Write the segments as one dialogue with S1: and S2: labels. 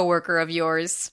S1: coworker of yours.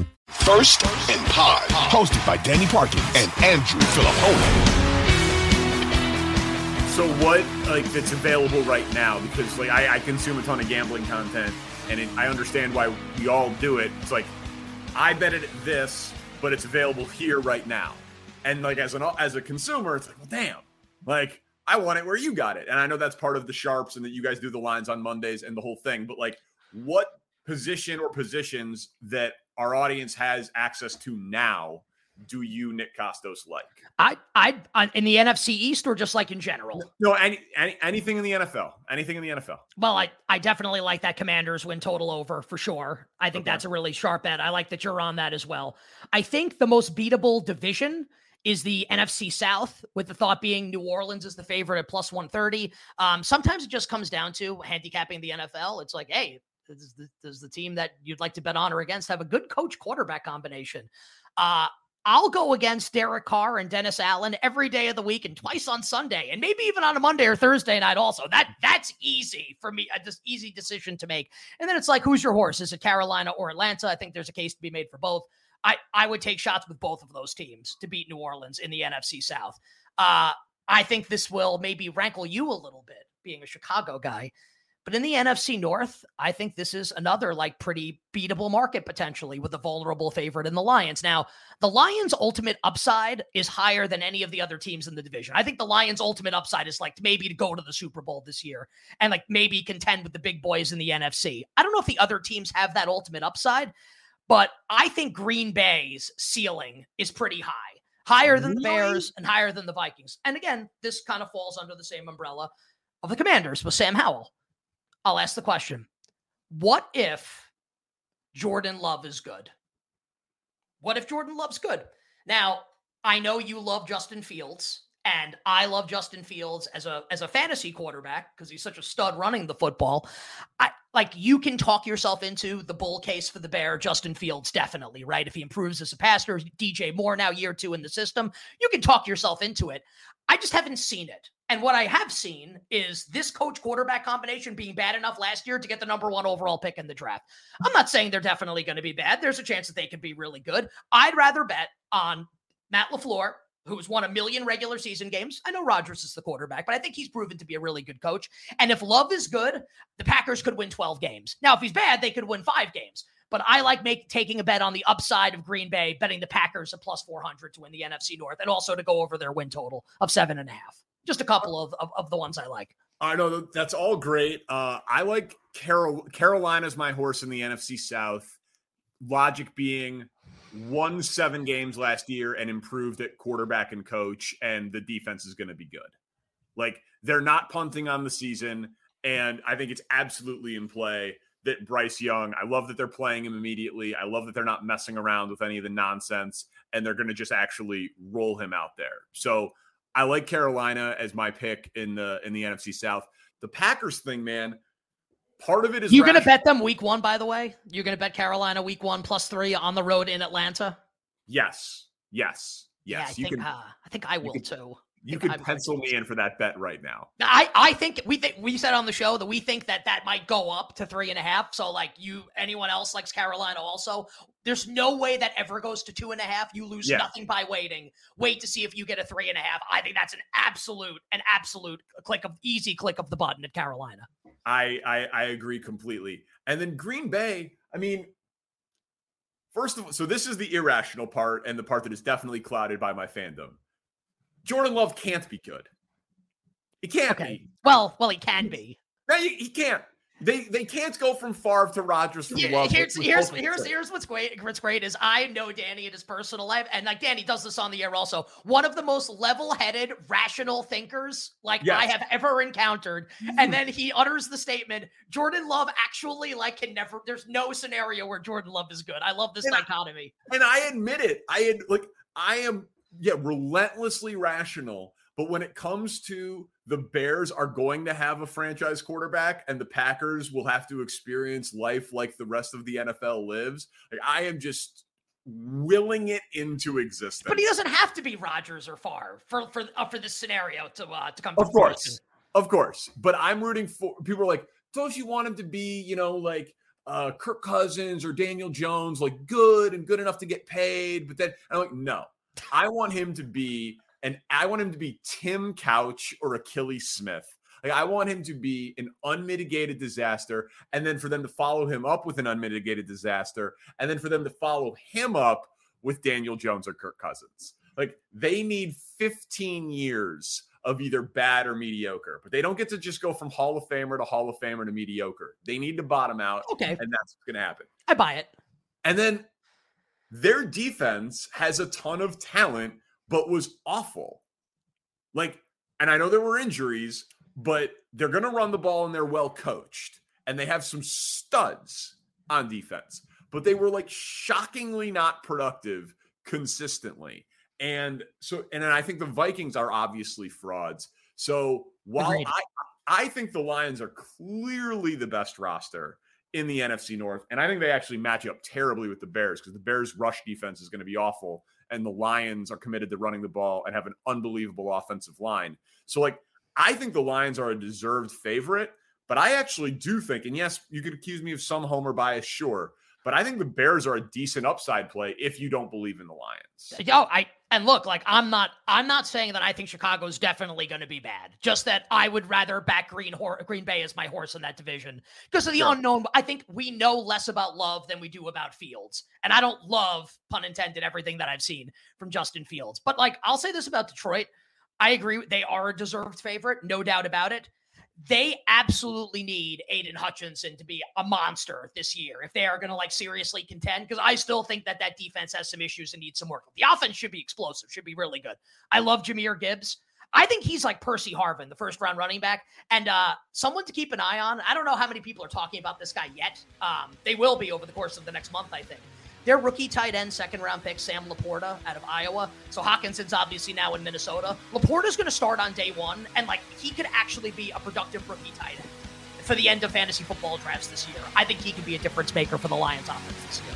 S2: First and Pod, hosted by Danny Parkins and Andrew Filippone.
S3: So what like that's available right now? Because like I, I consume a ton of gambling content, and it, I understand why we all do it. It's like I bet it at this, but it's available here right now. And like as an as a consumer, it's like, well, damn, like I want it where you got it. And I know that's part of the sharps, and that you guys do the lines on Mondays and the whole thing. But like, what position or positions that our audience has access to now do you Nick Kostos like?
S4: I, I, in the NFC East or just like in general.
S3: No, any, any anything in the NFL, anything in the NFL.
S4: Well, I, I definitely like that Commanders win total over for sure. I think
S3: Okay.
S4: that's a really sharp bet. I like that you're on that as well. I think the most beatable division is the NFC South, with the thought being New Orleans is the favorite at plus 130. Um, sometimes it just comes down to handicapping the NFL. It's like, hey, does the, does the team that you'd like to bet on or against have a good coach quarterback combination? Uh, I'll go against Derek Carr and Dennis Allen every day of the week and twice on Sunday and maybe even on a Monday or Thursday night also. That that's easy for me, a just easy decision to make. And then it's like who's your horse? Is it Carolina or Atlanta? I think there's a case to be made for both. I I would take shots with both of those teams to beat New Orleans in the NFC South. Uh I think this will maybe rankle you a little bit being a Chicago guy. But in the NFC North, I think this is another like pretty beatable market potentially with a vulnerable favorite in the Lions. Now, the Lions' ultimate upside is higher than any of the other teams in the division. I think the Lions' ultimate upside is like maybe to go to the Super Bowl this year and like maybe contend with the big boys in the NFC. I don't know if the other teams have that ultimate upside, but I think Green Bay's ceiling is pretty high. Higher than the Bears and higher than the Vikings. And again, this kind of falls under the same umbrella of the Commanders with Sam Howell. I'll ask the question What if Jordan Love is good? What if Jordan Love's good? Now, I know you love Justin Fields, and I love Justin Fields as a as a fantasy quarterback because he's such a stud running the football. I like you can talk yourself into the bull case for the bear, Justin Fields, definitely, right? If he improves as a passer, DJ Moore now year two in the system, you can talk yourself into it. I just haven't seen it. And what I have seen is this coach quarterback combination being bad enough last year to get the number one overall pick in the draft. I'm not saying they're definitely going to be bad. There's a chance that they could be really good. I'd rather bet on Matt LaFleur, who's won a million regular season games. I know Rodgers is the quarterback, but I think he's proven to be a really good coach. And if Love is good, the Packers could win 12 games. Now, if he's bad, they could win five games. But I like make, taking a bet on the upside of Green Bay, betting the Packers at plus 400 to win the NFC North, and also to go over their win total of seven and a half. Just a couple of, of, of the ones I like.
S3: I know that's all great. Uh, I like Carol Carolina's my horse in the NFC South. Logic being won seven games last year and improved at quarterback and coach, and the defense is going to be good. Like they're not punting on the season, and I think it's absolutely in play that Bryce Young. I love that they're playing him immediately. I love that they're not messing around with any of the nonsense, and they're going to just actually roll him out there. So I like Carolina as my pick in the in the NFC South. The Packers thing, man. Part of it is
S4: you're going to bet them week one, by the way? You're going to bet Carolina week one plus three on the road in Atlanta?
S3: Yes, yes,
S4: Yeah,
S3: yes.
S4: I
S3: you
S4: think
S3: can
S4: uh, I think I will
S3: can-
S4: too.
S3: you can pencil me in for that bet right now.
S4: I, I think we think we said on the show that we think that that might go up to three and a half. So like you, anyone else likes Carolina also. There's no way that ever goes to two and a half. You lose
S3: Yeah.
S4: nothing by waiting. Wait to see if you get a three and a half. I think that's an absolute, an absolute click of easy click of the button at Carolina.
S3: I, I I agree completely. And then Green Bay, I mean, First of all, so this is the irrational part and the part that is definitely clouded by my fandom. Jordan Love can't be good. He can't
S4: Okay.
S3: be.
S4: Well, well, he can be.
S3: No, he, he can't. They they can't go from Favre to Rodgers from
S4: Yeah,
S3: Love.
S4: here's here's here's here's what's great. What's great is I know Danny in his personal life, and like Danny does this on the air also. One of the most level-headed, rational thinkers like I have ever encountered. And then he utters the statement: Jordan Love actually like can never. There's no scenario where Jordan Love is good. I love this
S3: And I-
S4: dichotomy.
S3: and I admit it. I had like I am yeah relentlessly rational, but when it comes to the Bears are going to have a franchise quarterback, and the Packers will have to experience life like the rest of the NFL lives. Like I am just willing it into existence.
S4: But he doesn't have to be Rodgers or Favre for for uh, for this scenario to uh, to come. to
S3: Of
S4: fruition.
S3: course. Of course. But I'm rooting for people are like, don't you want him to be, you know, like uh Kirk Cousins or Daniel Jones, like good and good enough to get paid? But then I'm like, no, I want him to be and I want him to be Tim Couch or Akili Smith. Like I want him to be an unmitigated disaster, and then for them to follow him up with an unmitigated disaster, and then for them to follow him up with Daniel Jones or Kirk Cousins. Like they need 15 years of either bad or mediocre, but they don't get to just go from Hall of Famer to Hall of Famer to mediocre. They need to bottom out,
S4: Okay,
S3: and that's what's going to happen.
S4: I buy it.
S3: And then their defense has a ton of talent, but was awful. Like, and I know there were injuries, but they're going to run the ball and they're well coached. And they have some studs on defense, but they were like shockingly not productive consistently. And so, and then I think the Vikings are obviously frauds. So while
S4: Agreed.
S3: I, I think the Lions are clearly the best roster in the NFC North. And I think they actually match up terribly with the Bears because the Bears' rush defense is going to be awful. And the Lions are committed to running the ball and have an unbelievable offensive line. So, like, I think the Lions are a deserved favorite, but I actually do think, and yes, you could accuse me of some homer bias, sure, but I think the Bears are a decent upside play if you don't believe in the Lions.
S4: Yo, I and look, like I'm not, I'm not saying that I think Chicago's definitely going to be bad. Just that I would rather back Green Hor- Green Bay as my horse in that division because of the
S3: Sure.
S4: unknown. I think we know less about Love than we do about Fields, and I don't love, pun intended, everything that I've seen from Justin Fields. But like, I'll say this about Detroit: I agree, they are a deserved favorite, no doubt about it. They absolutely need Aidan Hutchinson to be a monster this year if they are going to like seriously contend. Because I still think that that defense has some issues and needs some work. The offense should be explosive, should be really good. I love Jahmyr Gibbs. I think he's like Percy Harvin, the first round running back, and uh, someone to keep an eye on. I don't know how many people are talking about this guy yet. Um, they will be over the course of the next month, I think. Their rookie tight end, second round pick, Sam LaPorta out of Iowa. So Hockenson's obviously now in Minnesota. LaPorta's going to start on day one, and like he could actually be a productive rookie tight end for the end of fantasy football drafts this year. I think he could be a difference maker for the Lions offense this year.